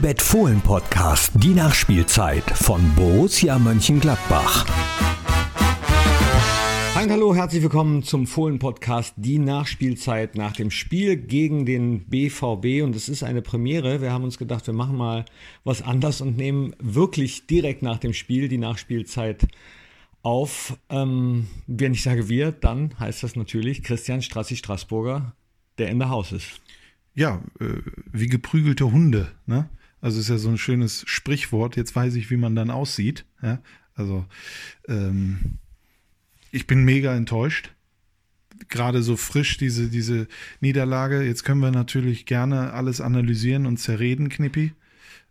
Unibet Fohlen Podcast, die Nachspielzeit von Borussia Mönchengladbach. Hi und hallo, herzlich willkommen zum Fohlen Podcast, die Nachspielzeit nach dem Spiel gegen den BVB. Und es ist eine Premiere. Wir haben uns gedacht, wir machen mal was anders und nehmen wirklich direkt nach dem Spiel die Nachspielzeit auf. Ähm, wenn ich sage wir, dann heißt das natürlich Christian Strassi-Straßburger, der in der Haus ist. Ja, äh, wie geprügelte Hunde, ne? Also ist ja so ein schönes Sprichwort. Jetzt weiß ich, wie man dann aussieht. Ja? Also ähm, ich bin mega enttäuscht. Gerade so frisch diese, diese Niederlage. Jetzt können wir natürlich gerne alles analysieren und zerreden, Knippi.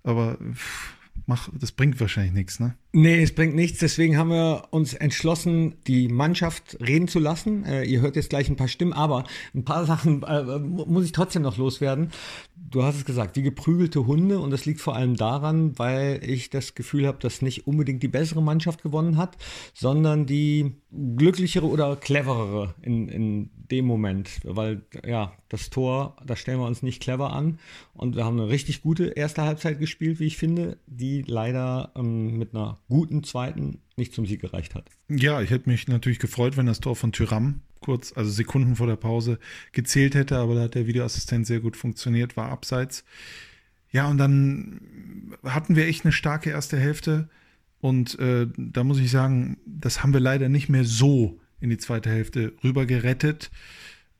Aber pff, mach, das bringt wahrscheinlich nichts, ne? Nee, es bringt nichts. Deswegen haben wir uns entschlossen, die Mannschaft reden zu lassen. Äh, ihr hört jetzt gleich ein paar Stimmen, aber ein paar Sachen äh, muss ich trotzdem noch loswerden. Du hast es gesagt, wie geprügelte Hunde. Und das liegt vor allem daran, weil ich das Gefühl habe, dass nicht unbedingt die bessere Mannschaft gewonnen hat, sondern die glücklichere oder cleverere in, in dem Moment. Weil ja, das Tor, da stellen wir uns nicht clever an. Und wir haben eine richtig gute erste Halbzeit gespielt, wie ich finde, die leider ähm, mit einer guten zweiten nicht zum Sieg gereicht hat. Ja, ich hätte mich natürlich gefreut, wenn das Tor von Tyram kurz, also Sekunden vor der Pause, gezählt hätte, aber da hat der Videoassistent sehr gut funktioniert, war abseits. Ja, und dann hatten wir echt eine starke erste Hälfte. Und äh, da muss ich sagen, das haben wir leider nicht mehr so in die zweite Hälfte rüber gerettet.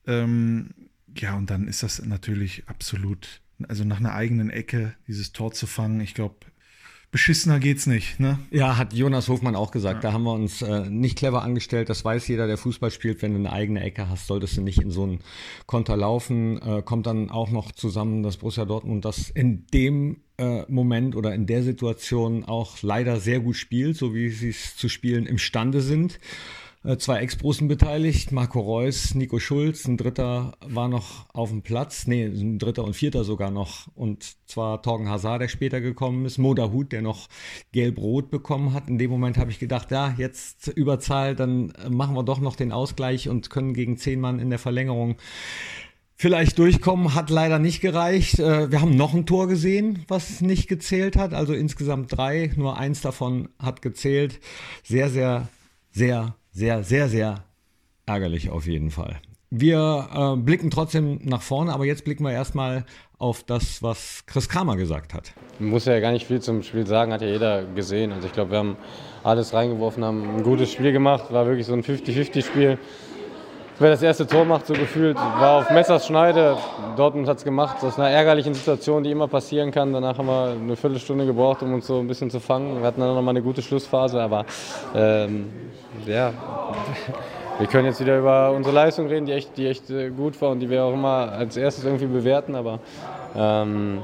Ähm, ja, und dann ist das natürlich absolut, also nach einer eigenen Ecke dieses Tor zu fangen. Ich glaube, beschissener geht's nicht. Ne? Ja, hat Jonas Hofmann auch gesagt. Ja. Da haben wir uns äh, nicht clever angestellt. Das weiß jeder, der Fußball spielt. Wenn du eine eigene Ecke hast, solltest du nicht in so einen Konter laufen. Äh, kommt dann auch noch zusammen, dass Borussia Dortmund das in dem äh, Moment oder in der Situation auch leider sehr gut spielt, so wie sie es zu spielen imstande sind. Äh, zwei Ex-Brussen beteiligt, Marco Reus, Nico Schulz, ein dritter war noch auf dem Platz, nee, ein dritter und vierter sogar noch. Und zwar Torgen Hazard, der später gekommen ist, Moda Hut, der noch gelb-rot bekommen hat. In dem Moment habe ich gedacht, ja, jetzt Überzahl, dann machen wir doch noch den Ausgleich und können gegen zehn Mann in der Verlängerung vielleicht durchkommen, hat leider nicht gereicht. Äh, wir haben noch ein Tor gesehen, was nicht gezählt hat. Also insgesamt drei, nur eins davon hat gezählt. Sehr, sehr, sehr sehr, sehr, sehr ärgerlich auf jeden Fall. Wir äh, blicken trotzdem nach vorne, aber jetzt blicken wir erstmal auf das, was Chris Kramer gesagt hat. Man muss ja gar nicht viel zum Spiel sagen, hat ja jeder gesehen. Also ich glaube, wir haben alles reingeworfen, haben ein gutes Spiel gemacht, war wirklich so ein 50-50-Spiel. Wer das erste Tor macht, so gefühlt, war auf Messers Schneide. Dortmund hat es gemacht, aus einer ärgerlichen Situation, die immer passieren kann. Danach haben wir eine Viertelstunde gebraucht, um uns so ein bisschen zu fangen. Wir hatten dann nochmal eine gute Schlussphase, aber ähm, ja, wir können jetzt wieder über unsere Leistung reden, die echt, die echt äh, gut war und die wir auch immer als erstes irgendwie bewerten. Aber ähm,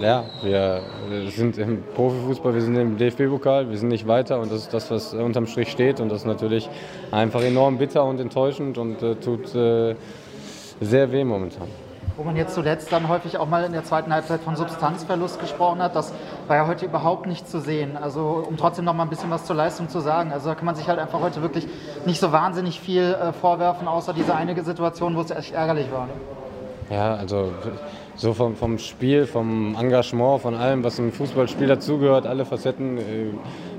ja, wir sind im Profifußball, wir sind im DFB-Pokal, wir sind nicht weiter und das ist das, was unterm Strich steht und das ist natürlich einfach enorm bitter und enttäuschend und äh, tut äh, sehr weh momentan. Wo man jetzt zuletzt dann häufig auch mal in der zweiten Halbzeit von Substanzverlust gesprochen hat, das war ja heute überhaupt nicht zu sehen. Also um trotzdem noch mal ein bisschen was zur Leistung zu sagen. Also da kann man sich halt einfach heute wirklich nicht so wahnsinnig viel äh, vorwerfen, außer diese eine Situation, wo es echt ärgerlich war. Ja, also so vom, vom Spiel, vom Engagement, von allem, was im Fußballspiel dazugehört, alle Facetten, äh,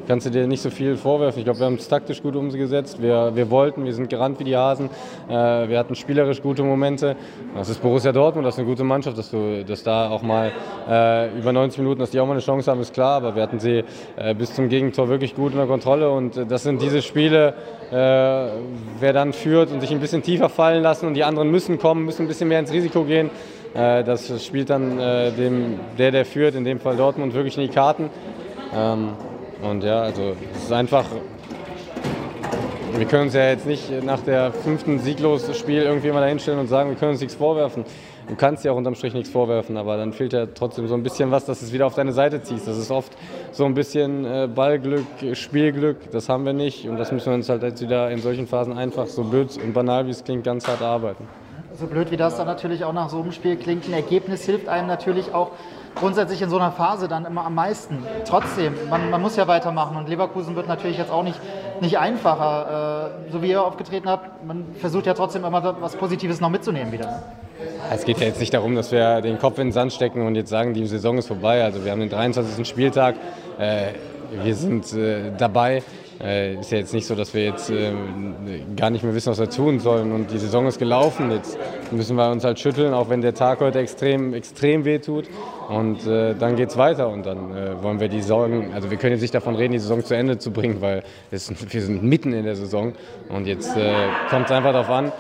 kannst du dir nicht so viel vorwerfen. Ich glaube, wir haben es taktisch gut umgesetzt. Wir, wir wollten, wir sind gerannt wie die Hasen. Äh, wir hatten spielerisch gute Momente. Das ist Borussia Dortmund, das ist eine gute Mannschaft, dass, du, dass da auch mal äh, über 90 Minuten, dass die auch mal eine Chance haben, ist klar. Aber wir hatten sie äh, bis zum Gegentor wirklich gut unter Kontrolle. Und das sind diese Spiele, wer dann führt und sich ein bisschen tiefer fallen lassen und die anderen müssen kommen, müssen ein bisschen mehr ins Risiko gehen. Äh, das spielt dann äh, dem, der, der führt, in dem Fall Dortmund, wirklich in die Karten. Ähm, und ja, also es ist einfach, wir können uns ja jetzt nicht nach der fünften sieglosen Spiel irgendwie mal dahinstellen und sagen, wir können uns nichts vorwerfen. Du kannst dir auch unterm Strich nichts vorwerfen, aber dann fehlt ja trotzdem so ein bisschen was, dass du es wieder auf deine Seite ziehst. Das ist oft so ein bisschen äh, Ballglück, Spielglück, das haben wir nicht und das müssen wir uns halt jetzt wieder in solchen Phasen einfach, so blöd und banal wie es klingt, ganz hart arbeiten. So blöd wie das dann natürlich auch nach so einem Spiel klingt, ein Ergebnis hilft einem natürlich auch grundsätzlich in so einer Phase dann immer am meisten. Trotzdem, man, man muss ja weitermachen und Leverkusen wird natürlich jetzt auch nicht, nicht einfacher. Äh, so wie ihr aufgetreten habt, man versucht ja trotzdem immer was Positives noch mitzunehmen wieder. Es geht ja jetzt nicht darum, dass wir den Kopf in den Sand stecken und jetzt sagen, die Saison ist vorbei. Also wir haben den 23. Spieltag, äh, wir sind äh, dabei. Äh, ist ja jetzt nicht so, dass wir jetzt äh, gar nicht mehr wissen, was wir tun sollen. Und die Saison ist gelaufen. Jetzt müssen wir uns halt schütteln, auch wenn der Tag heute extrem, extrem weh tut. Und äh, dann geht es weiter. Und dann äh, wollen wir die Saison, also wir können jetzt nicht davon reden, die Saison zu Ende zu bringen, weil es, wir sind mitten in der Saison. Und jetzt äh, kommt es einfach darauf an,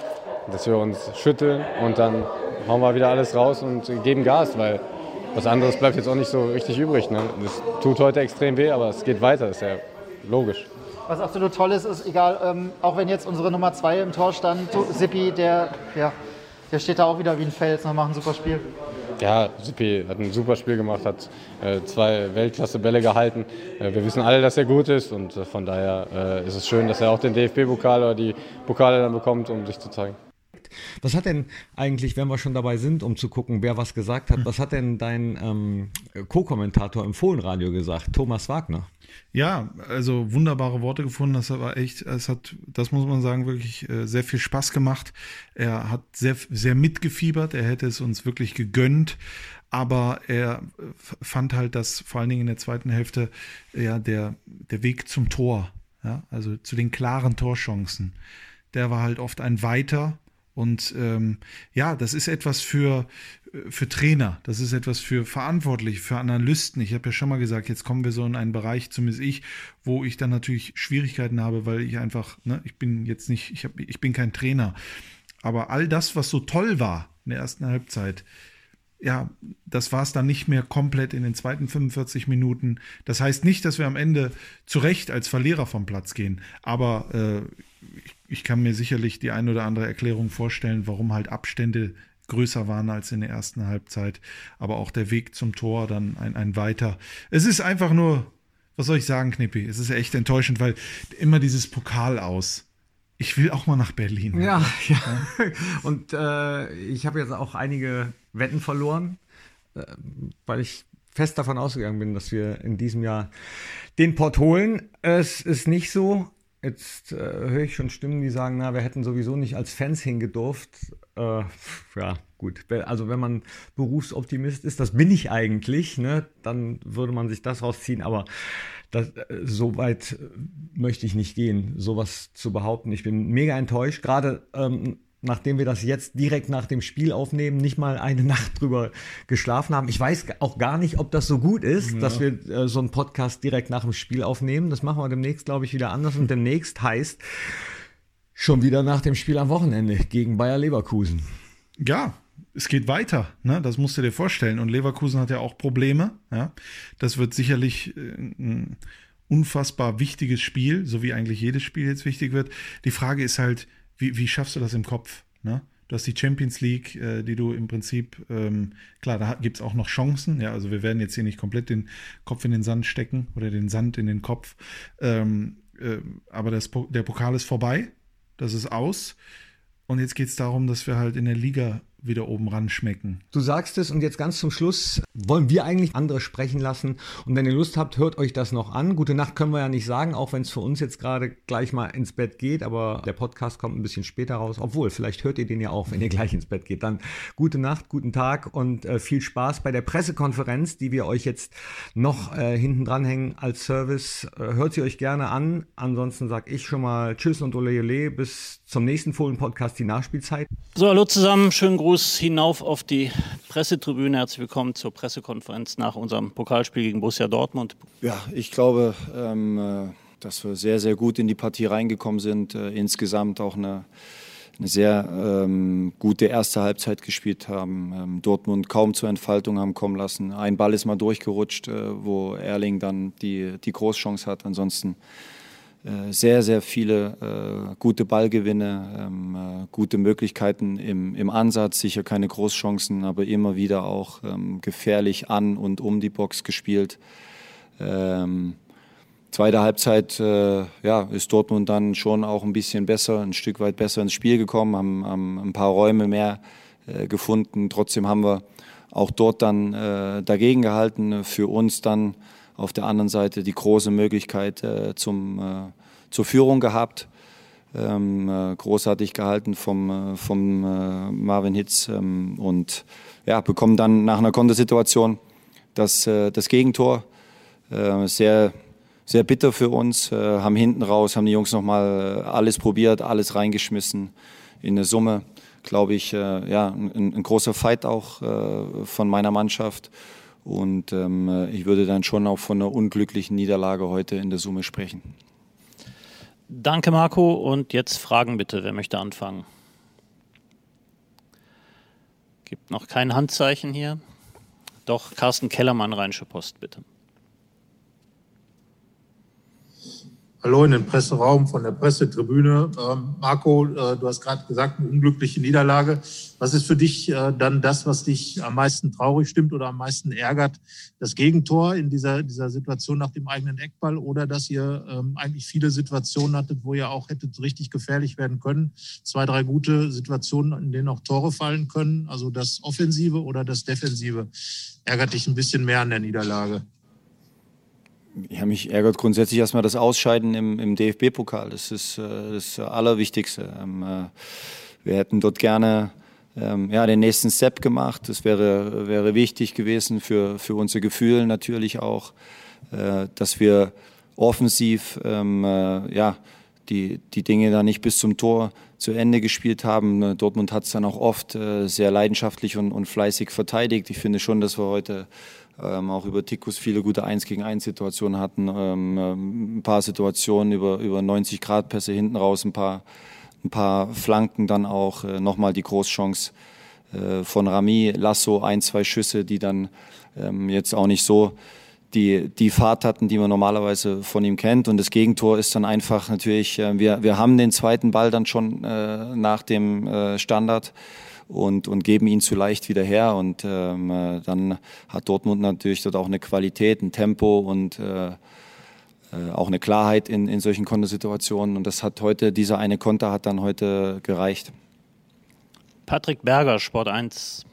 dass wir uns schütteln und dann hauen wir wieder alles raus und geben Gas, weil was anderes bleibt jetzt auch nicht so richtig übrig. Ne? Das tut heute extrem weh, aber es geht weiter, ist ja logisch. Was absolut toll ist, ist egal, ähm, auch wenn jetzt unsere Nummer 2 im Tor stand, Sippi, der, ja, der steht da auch wieder wie ein Fels und macht ein super Spiel. Ja, Sippi hat ein super Spiel gemacht, hat äh, zwei Weltklasse-Bälle gehalten. Äh, wir wissen alle, dass er gut ist und äh, von daher äh, ist es schön, dass er auch den DFB-Pokal oder die Pokale dann bekommt, um sich zu zeigen. Was hat denn eigentlich, wenn wir schon dabei sind, um zu gucken, wer was gesagt hat, was hat denn dein ähm, Co-Kommentator im Fohlenradio gesagt, Thomas Wagner? Ja, also wunderbare Worte gefunden. Das war echt, es hat, das muss man sagen, wirklich äh, sehr viel Spaß gemacht. Er hat sehr, sehr mitgefiebert. Er hätte es uns wirklich gegönnt. Aber er fand halt, dass vor allen Dingen in der zweiten Hälfte ja der, der Weg zum Tor, ja, also zu den klaren Torchancen, der war halt oft ein weiter und ähm, ja, das ist etwas für, für Trainer, das ist etwas für Verantwortliche, für Analysten. Ich habe ja schon mal gesagt, jetzt kommen wir so in einen Bereich, zumindest ich, wo ich dann natürlich Schwierigkeiten habe, weil ich einfach, ne, ich bin jetzt nicht, ich, hab, ich bin kein Trainer. Aber all das, was so toll war in der ersten Halbzeit, ja, das war es dann nicht mehr komplett in den zweiten 45 Minuten. Das heißt nicht, dass wir am Ende zu Recht als Verlierer vom Platz gehen, aber äh, ich ich kann mir sicherlich die ein oder andere Erklärung vorstellen, warum halt Abstände größer waren als in der ersten Halbzeit. Aber auch der Weg zum Tor dann ein, ein weiter. Es ist einfach nur, was soll ich sagen, Knippi? Es ist echt enttäuschend, weil immer dieses Pokal aus. Ich will auch mal nach Berlin. Ja, ja. ja. Und äh, ich habe jetzt auch einige Wetten verloren, äh, weil ich fest davon ausgegangen bin, dass wir in diesem Jahr den Port holen. Es ist nicht so. Jetzt äh, höre ich schon Stimmen, die sagen, na, wir hätten sowieso nicht als Fans hingedurft. Äh, ja, gut. Also wenn man Berufsoptimist ist, das bin ich eigentlich, ne, dann würde man sich das rausziehen. Aber das, äh, so weit äh, möchte ich nicht gehen, sowas zu behaupten. Ich bin mega enttäuscht. Gerade ähm, nachdem wir das jetzt direkt nach dem Spiel aufnehmen, nicht mal eine Nacht drüber geschlafen haben. Ich weiß auch gar nicht, ob das so gut ist, ja. dass wir äh, so einen Podcast direkt nach dem Spiel aufnehmen. Das machen wir demnächst, glaube ich, wieder anders. Und demnächst heißt schon wieder nach dem Spiel am Wochenende gegen Bayer Leverkusen. Ja, es geht weiter, ne? das musst du dir vorstellen. Und Leverkusen hat ja auch Probleme. Ja? Das wird sicherlich äh, ein unfassbar wichtiges Spiel, so wie eigentlich jedes Spiel jetzt wichtig wird. Die Frage ist halt, wie, wie schaffst du das im Kopf? Ne? Du hast die Champions League, äh, die du im Prinzip, ähm, klar, da gibt es auch noch Chancen. Ja, also wir werden jetzt hier nicht komplett den Kopf in den Sand stecken oder den Sand in den Kopf. Ähm, äh, aber das, der Pokal ist vorbei. Das ist aus. Und jetzt geht es darum, dass wir halt in der Liga wieder oben ran schmecken. Du sagst es und jetzt ganz zum Schluss wollen wir eigentlich andere sprechen lassen. Und wenn ihr Lust habt, hört euch das noch an. Gute Nacht können wir ja nicht sagen, auch wenn es für uns jetzt gerade gleich mal ins Bett geht, aber der Podcast kommt ein bisschen später raus. Obwohl, vielleicht hört ihr den ja auch, wenn ihr gleich ins Bett geht. Dann gute Nacht, guten Tag und äh, viel Spaß bei der Pressekonferenz, die wir euch jetzt noch äh, hinten dranhängen als Service. Äh, hört sie euch gerne an. Ansonsten sage ich schon mal Tschüss und Ole Ole. Bis zum nächsten Fohlen-Podcast, die Nachspielzeit. So, hallo zusammen. Schönen Gruß Gruß hinauf auf die Pressetribüne. Herzlich willkommen zur Pressekonferenz nach unserem Pokalspiel gegen Borussia Dortmund. Ja, ich glaube, ähm, äh, dass wir sehr, sehr gut in die Partie reingekommen sind. Äh, insgesamt auch eine, eine sehr ähm, gute erste Halbzeit gespielt haben. Ähm, Dortmund kaum zur Entfaltung haben kommen lassen. Ein Ball ist mal durchgerutscht, äh, wo Erling dann die, die Großchance hat. Ansonsten sehr, sehr viele äh, gute Ballgewinne, ähm, äh, gute Möglichkeiten im, im Ansatz, sicher keine Großchancen, aber immer wieder auch ähm, gefährlich an und um die Box gespielt. Ähm, Zweite Halbzeit äh, ja, ist Dortmund dann schon auch ein bisschen besser, ein Stück weit besser ins Spiel gekommen, haben, haben ein paar Räume mehr äh, gefunden. Trotzdem haben wir auch dort dann äh, dagegen gehalten. Für uns dann auf der anderen Seite die große Möglichkeit äh, zum, äh, zur Führung gehabt. Ähm, äh, großartig gehalten vom, äh, vom äh, Marvin Hitz ähm, und ja, bekommen dann nach einer Kontersituation das, äh, das Gegentor. Äh, sehr, sehr bitter für uns. Haben hinten raus, haben die Jungs nochmal alles probiert, alles reingeschmissen. In der Summe, glaube ich, ja, ein, ein, großer Fight auch von meiner Mannschaft. Und ähm, ich würde dann schon auch von einer unglücklichen Niederlage heute in der Summe sprechen. Danke, Marco. Und jetzt Fragen bitte. Wer möchte anfangen? Gibt noch kein Handzeichen hier. Doch, Carsten Kellermann, Rheinische Post, bitte. Hallo in den Presseraum von der Pressetribüne. Ähm, Marco, äh, du hast gerade gesagt, eine unglückliche Niederlage. Was ist für dich äh, dann das, was dich am meisten traurig stimmt oder am meisten ärgert? Das Gegentor in dieser, dieser Situation nach dem eigenen Eckball oder dass ihr ähm, eigentlich viele Situationen hattet, wo ihr auch hättet richtig gefährlich werden können? Zwei, drei gute Situationen, in denen auch Tore fallen können. Also das Offensive oder das Defensive ärgert dich ein bisschen mehr an der Niederlage? Ja, mich ärgert grundsätzlich erstmal das Ausscheiden im, im DFB-Pokal. Das ist äh, das Allerwichtigste. Ähm, äh, wir hätten dort gerne ähm, ja, den nächsten Step gemacht. Das wäre, wäre wichtig gewesen für, für unser Gefühl natürlich auch, äh, dass wir offensiv ähm, äh, ja, die, die Dinge da nicht bis zum Tor zu Ende gespielt haben. Dortmund hat es dann auch oft äh, sehr leidenschaftlich und, und fleißig verteidigt. Ich finde schon, dass wir heute ähm, auch über Tikus viele gute 1 gegen 1 Situationen hatten, ähm, ähm, ein paar Situationen über, über 90 Grad Pässe hinten raus, ein paar, ein paar Flanken, dann auch äh, nochmal die Großchance äh, von Rami, Lasso, ein, zwei Schüsse, die dann ähm, jetzt auch nicht so die, die Fahrt hatten, die man normalerweise von ihm kennt. Und das Gegentor ist dann einfach natürlich, äh, wir, wir haben den zweiten Ball dann schon äh, nach dem äh, Standard und, und geben ihn zu leicht wieder her. Und ähm, äh, dann hat Dortmund natürlich dort auch eine Qualität, ein Tempo und äh, äh, auch eine Klarheit in, in solchen Kontersituationen. Und das hat heute, dieser eine Konter hat dann heute gereicht. Patrick Berger, Sport 1.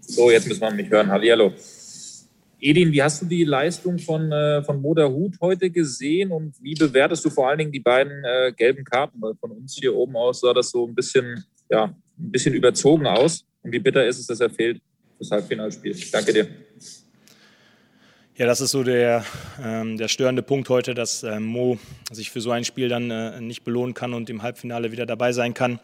So, jetzt müssen wir mich hören. Hallihallo. Edin, wie hast du die Leistung von, äh, von Moder Hut heute gesehen und wie bewertest du vor allen Dingen die beiden äh, gelben Karten? Weil von uns hier oben aus sah das so ein bisschen, ja, ein bisschen überzogen aus. Und wie bitter ist es, dass er fehlt fürs Halbfinalspiel? Danke dir. Ja, das ist so der, ähm, der störende Punkt heute, dass äh, Mo sich für so ein Spiel dann äh, nicht belohnen kann und im Halbfinale wieder dabei sein kann.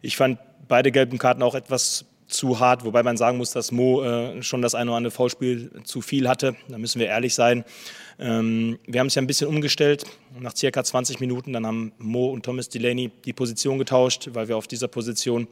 Ich fand beide gelben Karten auch etwas zu hart, wobei man sagen muss, dass Mo äh, schon das eine oder andere Foulspiel zu viel hatte. Da müssen wir ehrlich sein. Ähm, wir haben es ja ein bisschen umgestellt. Nach circa 20 Minuten, dann haben Mo und Thomas Delaney die Position getauscht, weil wir auf dieser Position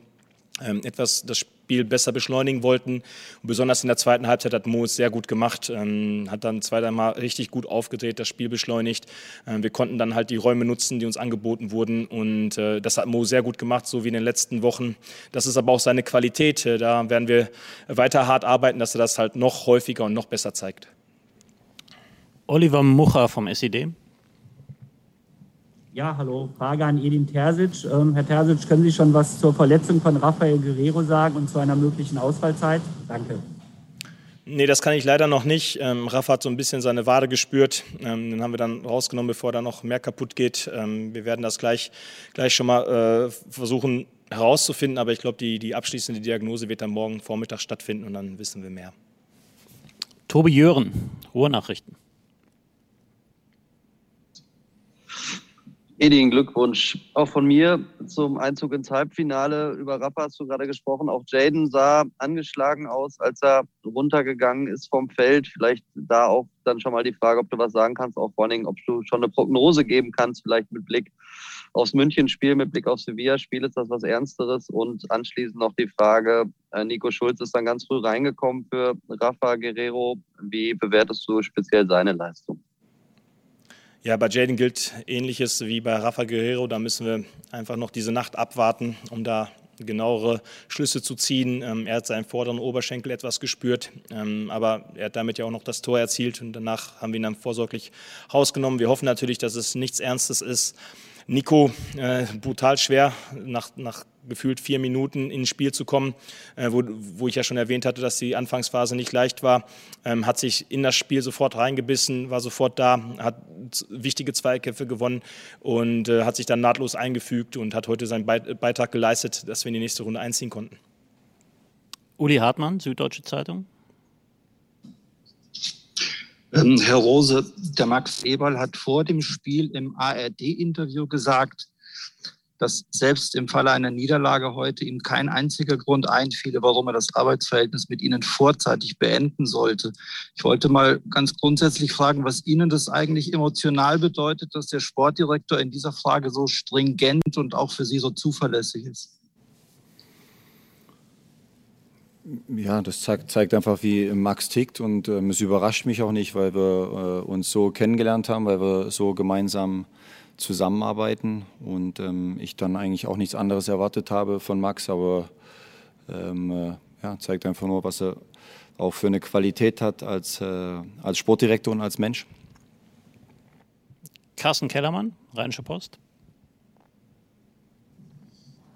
etwas das Spiel besser beschleunigen wollten. Und besonders in der zweiten Halbzeit hat Mo es sehr gut gemacht, ähm, hat dann zwei, dreimal richtig gut aufgedreht, das Spiel beschleunigt. Ähm, wir konnten dann halt die Räume nutzen, die uns angeboten wurden und äh, das hat Mo sehr gut gemacht, so wie in den letzten Wochen. Das ist aber auch seine Qualität. Äh, da werden wir weiter hart arbeiten, dass er das halt noch häufiger und noch besser zeigt. Oliver Mucher vom SED. Ja, hallo. Frage an Edin Terzic. Ähm, Herr Terzic, können Sie schon was zur Verletzung von Rafael Guerrero sagen und zu einer möglichen Ausfallzeit? Danke. Nee, das kann ich leider noch nicht. Ähm, Rafa hat so ein bisschen seine Wade gespürt. Ähm, den haben wir dann rausgenommen, bevor da noch mehr kaputt geht. Ähm, wir werden das gleich, gleich schon mal äh, versuchen herauszufinden. Aber ich glaube, die, die abschließende Diagnose wird dann morgen Vormittag stattfinden und dann wissen wir mehr. Tobi Jören, Ruhrnachrichten. Edin, Glückwunsch. Auch von mir zum Einzug ins Halbfinale. Über Rappa hast du gerade gesprochen. Auch Jaden sah angeschlagen aus, als er runtergegangen ist vom Feld. Vielleicht da auch dann schon mal die Frage, ob du was sagen kannst, auch vor allem, ob du schon eine Prognose geben kannst, vielleicht mit Blick aufs München-Spiel, mit Blick aufs Sevilla-Spiel. Ist das was Ernsteres? Und anschließend noch die Frage, äh, Nico Schulz ist dann ganz früh reingekommen für Rafa Guerrero. Wie bewertest du speziell seine Leistung? Ja, bei Jaden gilt ähnliches wie bei Rafa Guerrero. Da müssen wir einfach noch diese Nacht abwarten, um da genauere Schlüsse zu ziehen. Ähm, er hat seinen vorderen Oberschenkel etwas gespürt, ähm, aber er hat damit ja auch noch das Tor erzielt und danach haben wir ihn dann vorsorglich rausgenommen. Wir hoffen natürlich, dass es nichts Ernstes ist. Nico, äh, brutal schwer, nach, nach gefühlt vier Minuten ins Spiel zu kommen, äh, wo, wo ich ja schon erwähnt hatte, dass die Anfangsphase nicht leicht war, ähm, hat sich in das Spiel sofort reingebissen, war sofort da, hat wichtige Zweikämpfe gewonnen und äh, hat sich dann nahtlos eingefügt und hat heute seinen Beitrag geleistet, dass wir in die nächste Runde einziehen konnten. Uli Hartmann, Süddeutsche Zeitung. Ähm, Herr Rose, der Max Eberl hat vor dem Spiel im ARD-Interview gesagt, dass selbst im Falle einer Niederlage heute ihm kein einziger Grund einfiele, warum er das Arbeitsverhältnis mit Ihnen vorzeitig beenden sollte. Ich wollte mal ganz grundsätzlich fragen, was Ihnen das eigentlich emotional bedeutet, dass der Sportdirektor in dieser Frage so stringent und auch für Sie so zuverlässig ist. Ja, das zeigt, zeigt, einfach, wie Max tickt und ähm, es überrascht mich auch nicht, weil wir äh, uns so kennengelernt haben, weil wir so gemeinsam zusammenarbeiten und ähm, ich dann eigentlich auch nichts anderes erwartet habe von Max, aber ähm, äh, ja, zeigt einfach nur, was er auch für eine Qualität hat als, äh, als Sportdirektor und als Mensch. Carsten Kellermann, Rheinische Post.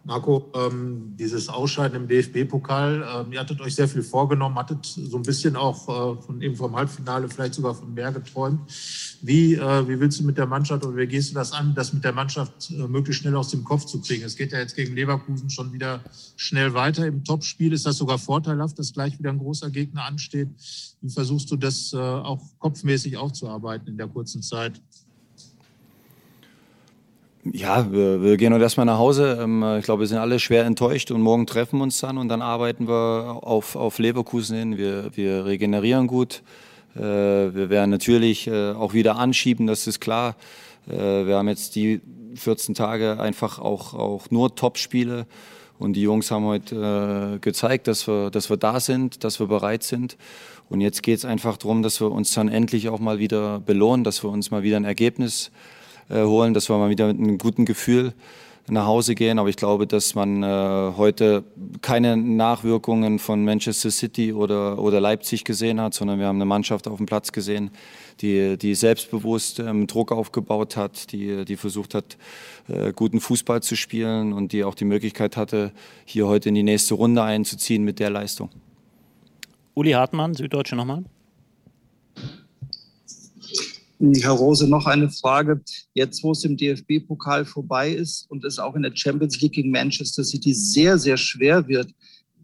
Marco, ähm, dieses Ausscheiden im DFB-Pokal, ähm, ihr hattet euch sehr viel vorgenommen, hattet so ein bisschen auch äh, von eben vom Halbfinale vielleicht sogar von mehr geträumt. Wie, äh, wie willst du mit der Mannschaft oder wie gehst du das an, das mit der Mannschaft äh, möglichst schnell aus dem Kopf zu kriegen? Es geht ja jetzt gegen Leverkusen schon wieder schnell weiter. Im Topspiel ist das sogar vorteilhaft, dass gleich wieder ein großer Gegner ansteht. Wie versuchst du das äh, auch kopfmäßig aufzuarbeiten in der kurzen Zeit? Ja, wir, wir gehen heute erstmal nach Hause. Ähm, ich glaube, wir sind alle schwer enttäuscht und morgen treffen wir uns dann und dann arbeiten wir auf, auf Leverkusen hin. Wir, wir regenerieren gut. Äh, wir werden natürlich äh, auch wieder anschieben, das ist klar. Äh, wir haben jetzt die 14 Tage einfach auch, auch nur Top-Spiele und die Jungs haben heute gezeigt, dass wir, dass wir da sind, dass wir bereit sind. Und jetzt geht es einfach darum, dass wir uns dann endlich auch mal wieder belohnen, dass wir uns mal wieder ein Ergebnis äh, holen, dass wir mal wieder mit einem guten Gefühl nach Hause gehen. Aber ich glaube, dass man äh, heute keine Nachwirkungen von Manchester City oder, oder Leipzig gesehen hat, sondern wir haben eine Mannschaft auf dem Platz gesehen, die, die selbstbewusst ähm, Druck aufgebaut hat, die, die versucht hat, äh, guten Fußball zu spielen und die auch die Möglichkeit hatte, hier heute in die nächste Runde einzuziehen mit der Leistung. Uli Hartmann, Süddeutsche nochmal. Herr Rose, noch eine Frage. Jetzt, wo es im DFB-Pokal vorbei ist und es auch in der Champions League gegen Manchester City sehr, sehr schwer wird,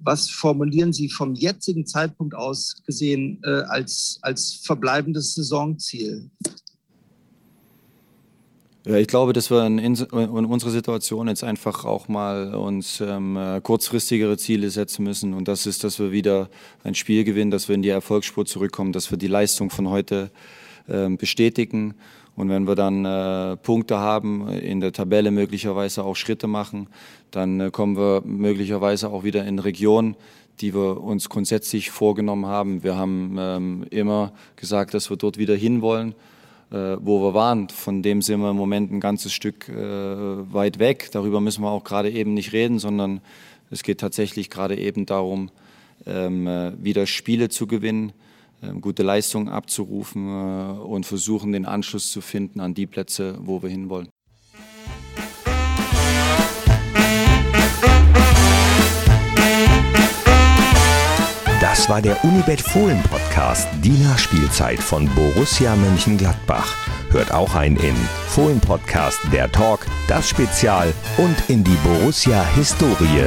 was formulieren Sie vom jetzigen Zeitpunkt aus gesehen äh, als, als verbleibendes Saisonziel? Ja, ich glaube, dass wir in, in, unserer Situation jetzt einfach auch mal uns ähm, kurzfristigere Ziele setzen müssen. Und das ist, dass wir wieder ein Spiel gewinnen, dass wir in die Erfolgsspur zurückkommen, dass wir die Leistung von heute ähm, bestätigen. Und wenn wir dann äh, Punkte haben, in der Tabelle möglicherweise auch Schritte machen, dann äh, kommen wir möglicherweise auch wieder in Regionen, die wir uns grundsätzlich vorgenommen haben. Wir haben ähm, immer gesagt, dass wir dort wieder hinwollen, äh, wo wir waren. Von dem sind wir im Moment ein ganzes Stück äh, weit weg. Darüber müssen wir auch gerade eben nicht reden, sondern es geht tatsächlich gerade eben darum, ähm, äh, wieder Spiele zu gewinnen ähm, gute Leistungen abzurufen äh, und versuchen, den Anschluss zu finden an die Plätze, wo wir hinwollen. Das war der Unibet Fohlen Podcast, die Nachspielzeit von Borussia Mönchengladbach. Hört auch ein in Fohlen Podcast, der Talk, das Spezial und in die Borussia Historie.